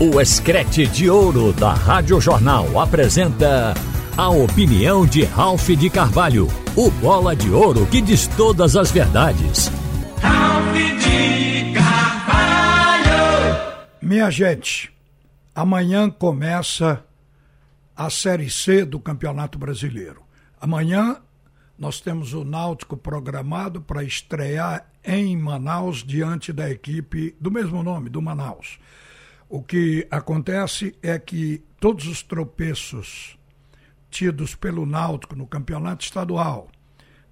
O Escrete de Ouro da Rádio Jornal apresenta a opinião de Ralph de Carvalho, o bola de ouro que diz todas as verdades. Ralph de Carvalho! Minha gente, amanhã começa a Série C do Campeonato Brasileiro. Amanhã nós temos o Náutico programado para estrear em Manaus diante da equipe do mesmo nome, do Manaus. O que acontece é que todos os tropeços tidos pelo Náutico no campeonato estadual,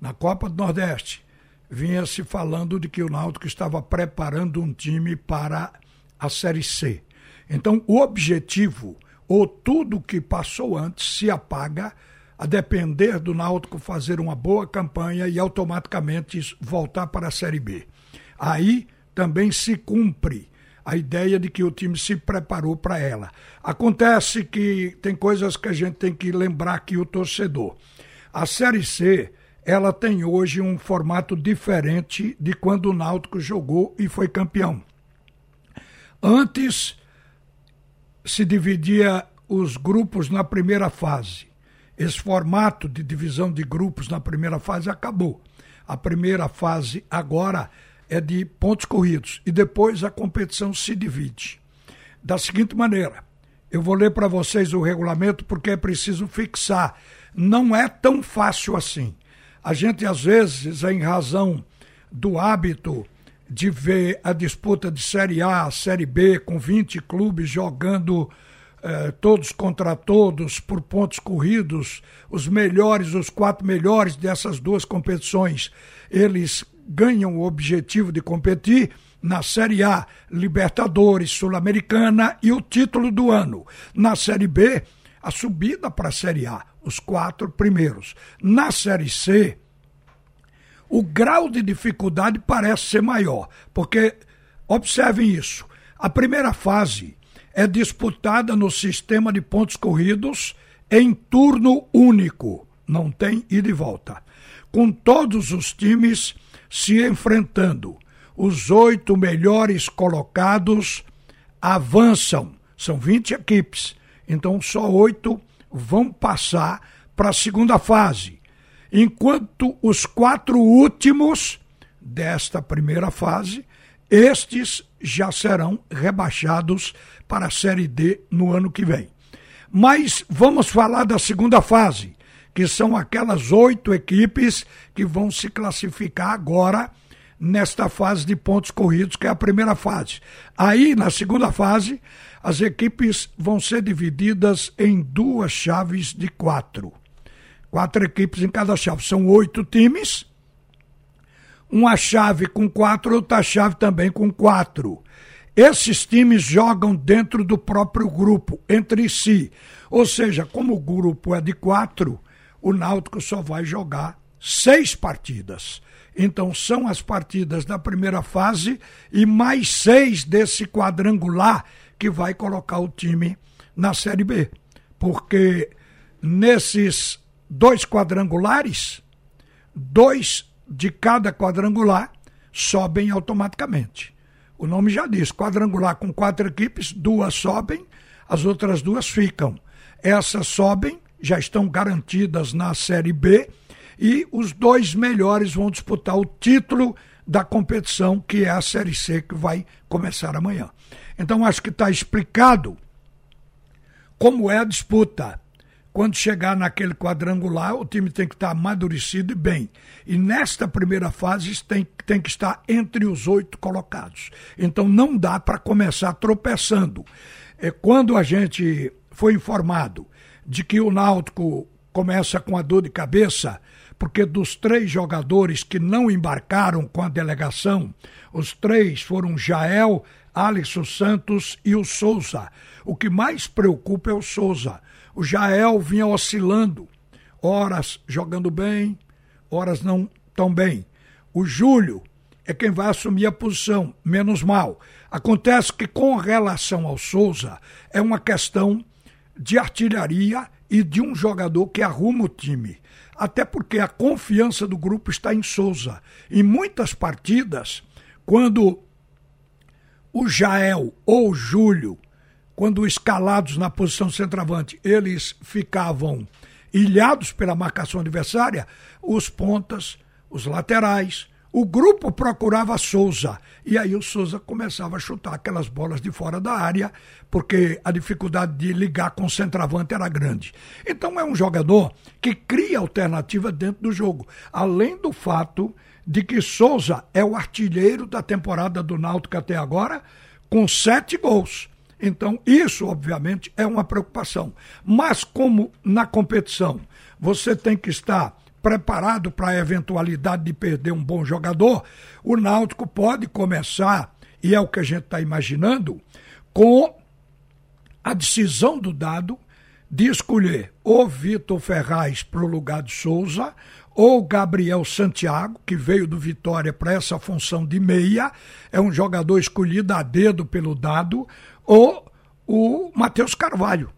na Copa do Nordeste, vinha se falando de que o Náutico estava preparando um time para a Série C. Então, o objetivo, ou tudo que passou antes, se apaga a depender do Náutico fazer uma boa campanha e automaticamente voltar para a Série B. Aí também se cumpre a ideia de que o time se preparou para ela. Acontece que tem coisas que a gente tem que lembrar aqui o torcedor. A Série C, ela tem hoje um formato diferente de quando o Náutico jogou e foi campeão. Antes se dividia os grupos na primeira fase. Esse formato de divisão de grupos na primeira fase acabou. A primeira fase agora é de pontos corridos e depois a competição se divide. Da seguinte maneira, eu vou ler para vocês o regulamento porque é preciso fixar. Não é tão fácil assim. A gente, às vezes, em razão do hábito de ver a disputa de Série A, Série B, com 20 clubes jogando eh, todos contra todos por pontos corridos, os melhores, os quatro melhores dessas duas competições, eles ganham o objetivo de competir na Série A, Libertadores, Sul-Americana e o título do ano. Na Série B, a subida para a Série A, os quatro primeiros. Na Série C, o grau de dificuldade parece ser maior, porque, observem isso, a primeira fase é disputada no sistema de pontos corridos em turno único, não tem ida e volta, com todos os times se enfrentando. Os oito melhores colocados avançam. São 20 equipes. Então só oito vão passar para a segunda fase. Enquanto os quatro últimos desta primeira fase, estes já serão rebaixados para a Série D no ano que vem. Mas vamos falar da segunda fase, que são aquelas oito equipes que vão se classificar agora nesta fase de pontos corridos, que é a primeira fase. Aí, na segunda fase, as equipes vão ser divididas em duas chaves de quatro. Quatro equipes em cada chave. São oito times. Uma chave com quatro, outra chave também com quatro. Esses times jogam dentro do próprio grupo, entre si. Ou seja, como o grupo é de quatro, o Náutico só vai jogar seis partidas. Então são as partidas da primeira fase e mais seis desse quadrangular que vai colocar o time na Série B. Porque nesses dois quadrangulares, dois de cada quadrangular sobem automaticamente. O nome já diz: quadrangular com quatro equipes, duas sobem, as outras duas ficam. Essas sobem já estão garantidas na Série B e os dois melhores vão disputar o título da competição, que é a Série C, que vai começar amanhã. Então, acho que está explicado como é a disputa. Quando chegar naquele quadrangular, o time tem que estar amadurecido e bem. E nesta primeira fase tem, tem que estar entre os oito colocados. Então não dá para começar tropeçando. É, quando a gente foi informado de que o Náutico começa com a dor de cabeça, porque dos três jogadores que não embarcaram com a delegação, os três foram Jael, Alisson Santos e o Souza. O que mais preocupa é o Souza. O Jael vinha oscilando, horas jogando bem, horas não tão bem. O Júlio é quem vai assumir a posição, menos mal. Acontece que, com relação ao Souza, é uma questão de artilharia e de um jogador que arruma o time. Até porque a confiança do grupo está em Souza. Em muitas partidas, quando o Jael ou o Júlio quando escalados na posição centroavante, eles ficavam ilhados pela marcação adversária, os pontas, os laterais, o grupo procurava Souza. E aí o Souza começava a chutar aquelas bolas de fora da área, porque a dificuldade de ligar com o centroavante era grande. Então é um jogador que cria alternativa dentro do jogo. Além do fato de que Souza é o artilheiro da temporada do Náutico até agora, com sete gols. Então, isso, obviamente, é uma preocupação. Mas, como na competição você tem que estar preparado para a eventualidade de perder um bom jogador, o Náutico pode começar, e é o que a gente está imaginando, com a decisão do dado de escolher ou Vitor Ferraz para o lugar de Souza, ou Gabriel Santiago, que veio do Vitória para essa função de meia, é um jogador escolhido a dedo pelo dado, ou o Matheus Carvalho,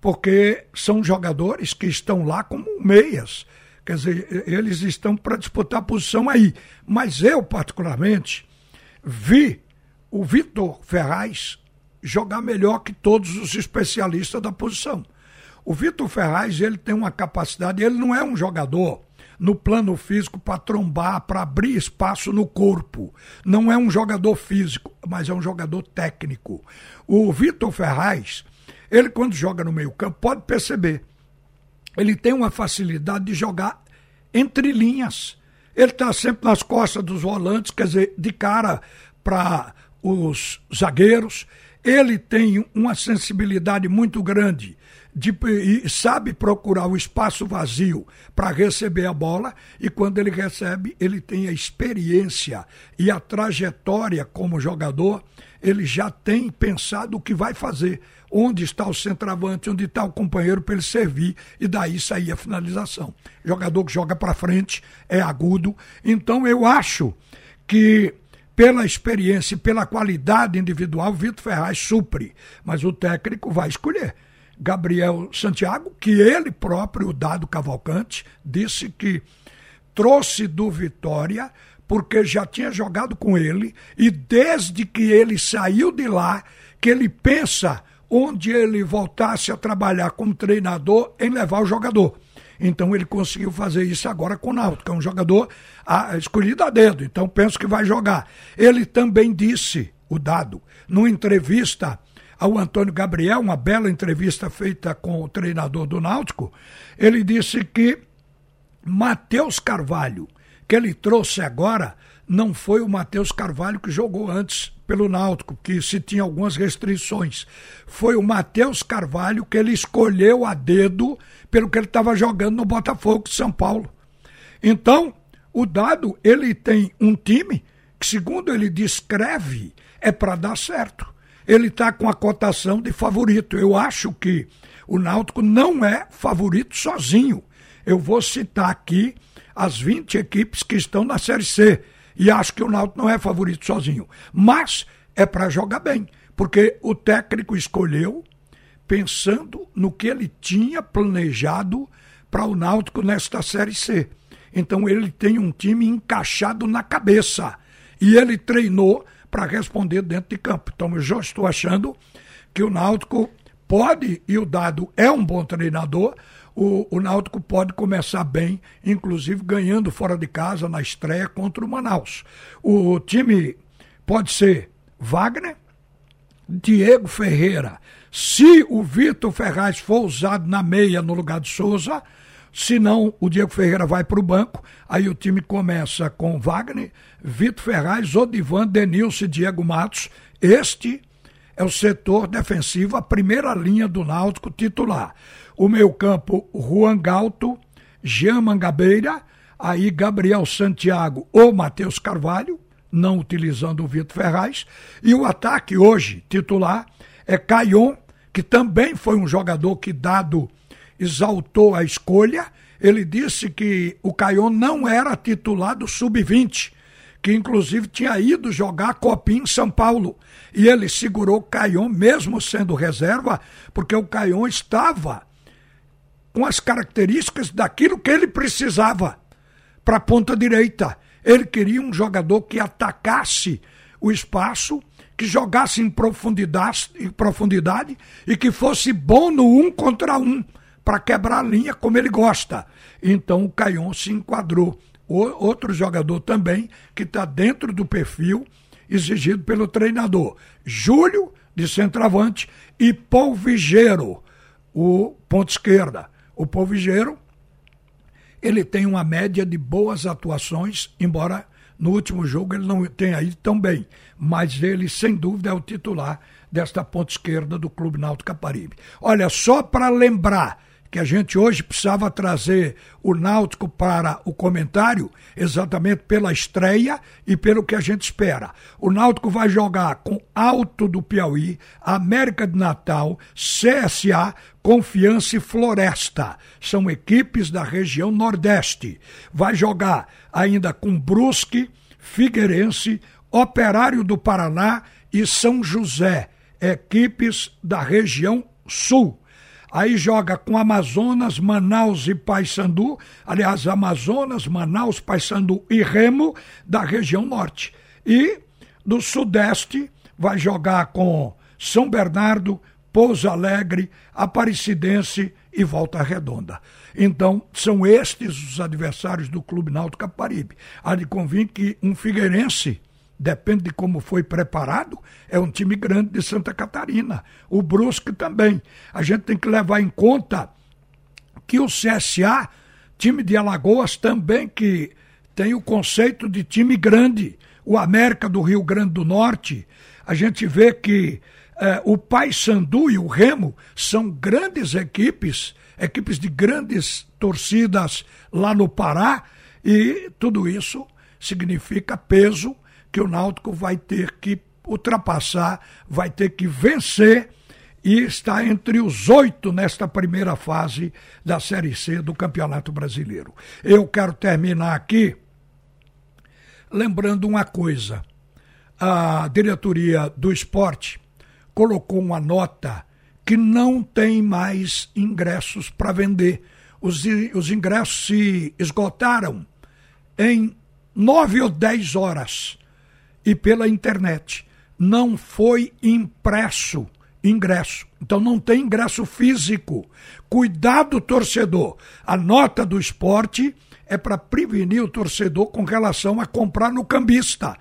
porque são jogadores que estão lá como meias. Quer dizer, eles estão para disputar a posição aí. Mas eu, particularmente, vi o Vitor Ferraz jogar melhor que todos os especialistas da posição. O Vitor Ferraz, ele tem uma capacidade, ele não é um jogador no plano físico para trombar, para abrir espaço no corpo. Não é um jogador físico, mas é um jogador técnico. O Vitor Ferraz, ele quando joga no meio-campo, pode perceber ele tem uma facilidade de jogar entre linhas. Ele está sempre nas costas dos volantes, quer dizer, de cara para os zagueiros. Ele tem uma sensibilidade muito grande de, e sabe procurar o espaço vazio para receber a bola e quando ele recebe, ele tem a experiência e a trajetória como jogador, ele já tem pensado o que vai fazer onde está o centroavante, onde está o companheiro para ele servir e daí sair a finalização. Jogador que joga para frente, é agudo. Então eu acho que pela experiência e pela qualidade individual, Vitor Ferraz supre, mas o técnico vai escolher. Gabriel Santiago, que ele próprio, o Dado Cavalcante, disse que trouxe do Vitória porque já tinha jogado com ele e desde que ele saiu de lá, que ele pensa onde ele voltasse a trabalhar como treinador em levar o jogador. Então ele conseguiu fazer isso agora com o Náutico, que é um jogador escolhido a dedo, então penso que vai jogar. Ele também disse, o dado, numa entrevista ao Antônio Gabriel, uma bela entrevista feita com o treinador do Náutico, ele disse que Matheus Carvalho, que ele trouxe agora, não foi o Matheus Carvalho que jogou antes pelo Náutico, que se tinha algumas restrições. Foi o Matheus Carvalho que ele escolheu a dedo pelo que ele estava jogando no Botafogo de São Paulo. Então, o Dado, ele tem um time que, segundo ele descreve, é para dar certo. Ele está com a cotação de favorito. Eu acho que o Náutico não é favorito sozinho. Eu vou citar aqui as 20 equipes que estão na Série C e acho que o Náutico não é favorito sozinho. Mas é para jogar bem, porque o técnico escolheu pensando no que ele tinha planejado para o Náutico nesta Série C. Então ele tem um time encaixado na cabeça e ele treinou para responder dentro de campo. Então eu já estou achando que o Náutico pode, e o Dado é um bom treinador, o, o Náutico pode começar bem, inclusive ganhando fora de casa na estreia contra o Manaus. O time pode ser Wagner, Diego Ferreira. Se o Vitor Ferraz for usado na meia no lugar de Souza, se não, o Diego Ferreira vai para o banco. Aí o time começa com Wagner, Vitor Ferraz, Odivan, Denilson e Diego Matos. Este é o setor defensivo, a primeira linha do Náutico titular. O meio campo, Juan Galto, Jean Mangabeira, aí Gabriel Santiago ou Matheus Carvalho, não utilizando o Vitor Ferraz. E o ataque hoje, titular, é Caion, que também foi um jogador que, dado, exaltou a escolha. Ele disse que o Caion não era titular do Sub-20, que inclusive tinha ido jogar Copim em São Paulo. E ele segurou o Caion, mesmo sendo reserva, porque o Caion estava com as características daquilo que ele precisava para a ponta direita. Ele queria um jogador que atacasse o espaço, que jogasse em profundidade, em profundidade e que fosse bom no um contra um, para quebrar a linha como ele gosta. Então o Caion se enquadrou. O, outro jogador também que está dentro do perfil exigido pelo treinador. Júlio, de centroavante, e Polvigeiro, o ponto esquerda. O Polvigeiro, ele tem uma média de boas atuações, embora no último jogo ele não tenha ido tão bem, mas ele, sem dúvida, é o titular desta ponta esquerda do Clube Náutico Caparibe. Olha, só para lembrar que a gente hoje precisava trazer o Náutico para o comentário, exatamente pela estreia e pelo que a gente espera. O Náutico vai jogar com Alto do Piauí, América de Natal, CSA, Confiança e Floresta. São equipes da região Nordeste. Vai jogar ainda com Brusque, Figueirense, Operário do Paraná e São José, equipes da região Sul. Aí joga com Amazonas, Manaus e Paysandu, aliás, Amazonas, Manaus, Paysandu e Remo da região norte. E do sudeste vai jogar com São Bernardo, Pouso Alegre, Aparecidense e Volta Redonda. Então, são estes os adversários do Clube Náutico Caparibe. Há de convir que um figueirense depende de como foi preparado, é um time grande de Santa Catarina. O Brusque também. A gente tem que levar em conta que o CSA, time de Alagoas, também que tem o conceito de time grande. O América do Rio Grande do Norte, a gente vê que eh, o Paysandu e o Remo são grandes equipes, equipes de grandes torcidas lá no Pará, e tudo isso significa peso que o Náutico vai ter que ultrapassar, vai ter que vencer e está entre os oito nesta primeira fase da Série C do Campeonato Brasileiro. Eu quero terminar aqui lembrando uma coisa. A diretoria do esporte colocou uma nota que não tem mais ingressos para vender. Os, os ingressos se esgotaram em nove ou dez horas e pela internet. Não foi impresso ingresso. Então não tem ingresso físico. Cuidado, torcedor. A nota do esporte é para prevenir o torcedor com relação a comprar no cambista,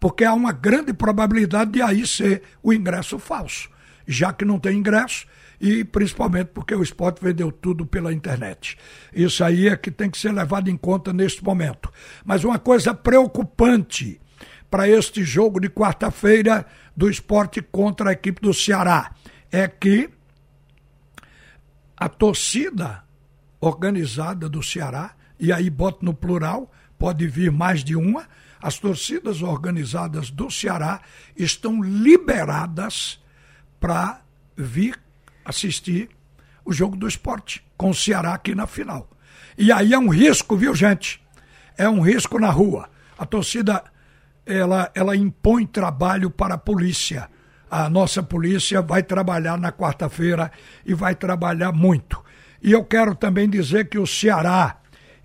porque há uma grande probabilidade de aí ser o ingresso falso, já que não tem ingresso e principalmente porque o esporte vendeu tudo pela internet. Isso aí é que tem que ser levado em conta neste momento. Mas uma coisa preocupante para este jogo de quarta-feira do esporte contra a equipe do Ceará é que a torcida organizada do Ceará, e aí boto no plural, pode vir mais de uma, as torcidas organizadas do Ceará estão liberadas para vir assistir o jogo do esporte com o Ceará aqui na final. E aí é um risco, viu, gente? É um risco na rua. A torcida ela, ela impõe trabalho para a polícia. A nossa polícia vai trabalhar na quarta-feira e vai trabalhar muito. E eu quero também dizer que o Ceará,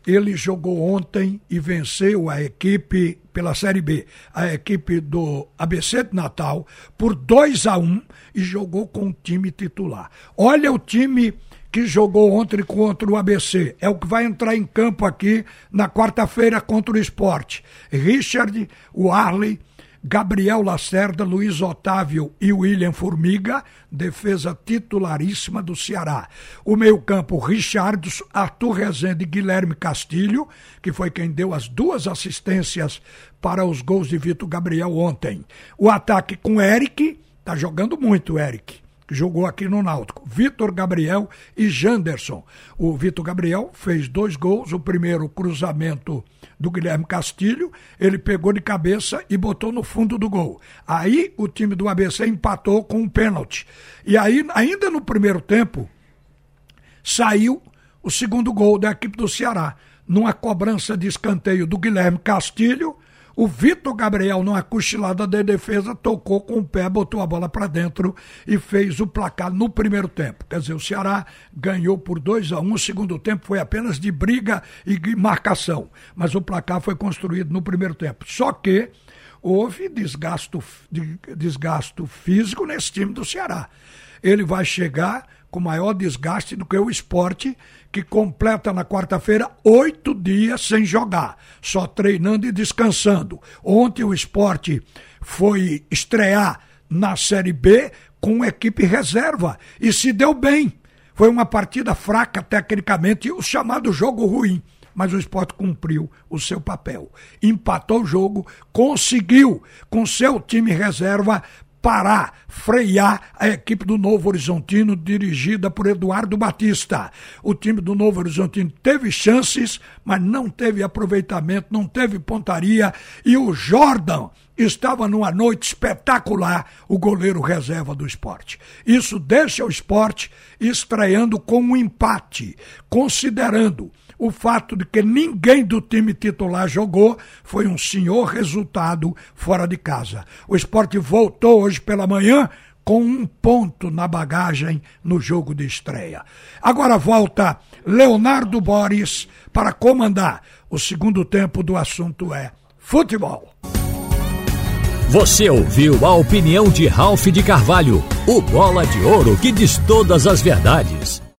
ele jogou ontem e venceu a equipe pela Série B, a equipe do ABC de Natal, por 2 a 1 um, e jogou com o time titular. Olha o time que jogou ontem contra o ABC. É o que vai entrar em campo aqui na quarta-feira contra o esporte. Richard, o Arley, Gabriel Lacerda, Luiz Otávio e William Formiga, defesa titularíssima do Ceará. O meio-campo, Richardos, Arthur Rezende e Guilherme Castilho, que foi quem deu as duas assistências para os gols de Vitor Gabriel ontem. O ataque com Eric, tá jogando muito, Eric jogou aqui no Náutico. Vitor Gabriel e Janderson. O Vitor Gabriel fez dois gols, o primeiro cruzamento do Guilherme Castilho, ele pegou de cabeça e botou no fundo do gol. Aí o time do ABC empatou com um pênalti. E aí, ainda no primeiro tempo, saiu o segundo gol da equipe do Ceará, numa cobrança de escanteio do Guilherme Castilho o Vitor Gabriel, numa cochilada de defesa, tocou com o pé, botou a bola para dentro e fez o placar no primeiro tempo. Quer dizer, o Ceará ganhou por 2 a 1 um, o segundo tempo foi apenas de briga e marcação. Mas o placar foi construído no primeiro tempo. Só que houve desgasto, desgasto físico nesse time do Ceará. Ele vai chegar com maior desgaste do que o esporte, que completa na quarta-feira oito dias sem jogar, só treinando e descansando. Ontem o esporte foi estrear na Série B com equipe reserva e se deu bem. Foi uma partida fraca tecnicamente, o chamado jogo ruim mas o esporte cumpriu o seu papel. Empatou o jogo, conseguiu, com seu time reserva, parar, frear a equipe do Novo Horizontino, dirigida por Eduardo Batista. O time do Novo Horizontino teve chances, mas não teve aproveitamento, não teve pontaria. E o Jordan estava numa noite espetacular, o goleiro reserva do esporte. Isso deixa o esporte estreando com um empate, considerando o fato de que ninguém do time titular jogou foi um senhor resultado fora de casa. O esporte voltou hoje pela manhã com um ponto na bagagem no jogo de estreia. Agora volta Leonardo Boris para comandar. O segundo tempo do assunto é futebol. Você ouviu a opinião de Ralph de Carvalho, o bola de ouro que diz todas as verdades.